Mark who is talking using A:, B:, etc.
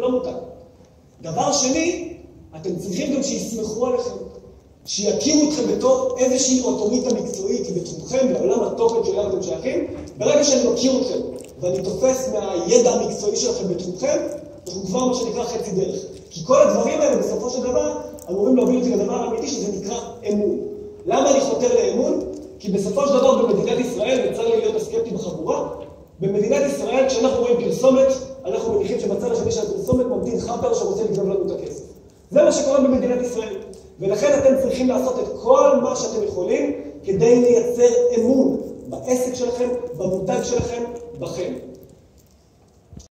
A: לא מותג. דבר שני, אתם צריכים גם שיסמכו עליכם, שיכירו אתכם בתור איזושהי אוטוריטה מקצועית בתחומכם, בעולם התוכן שאליו אתם שייכים. ברגע שאני מכיר אתכם ואני תופס מהידע המקצועי שלכם בתחומכם, אנחנו כבר מה שנקרא חצי דרך. כי כל הדברים האלה בסופו של דבר אמורים להוביל אותי לדבר האמיתי שזה נקרא אמון. למה אני חותר לאמון? כי בסופו של דבר במדינת ישראל, יצא לי להיות הסקפטי בחבורה, במדינת ישראל כשאנחנו רואים פרסומת, שבצד השני של הפרסומת ממתין חאפר שרוצה לגנוב לנו את הכסף. זה מה שקורה במדינת ישראל. ולכן אתם צריכים לעשות את כל מה שאתם יכולים כדי לייצר אמון בעסק שלכם, במותג שלכם, בכם.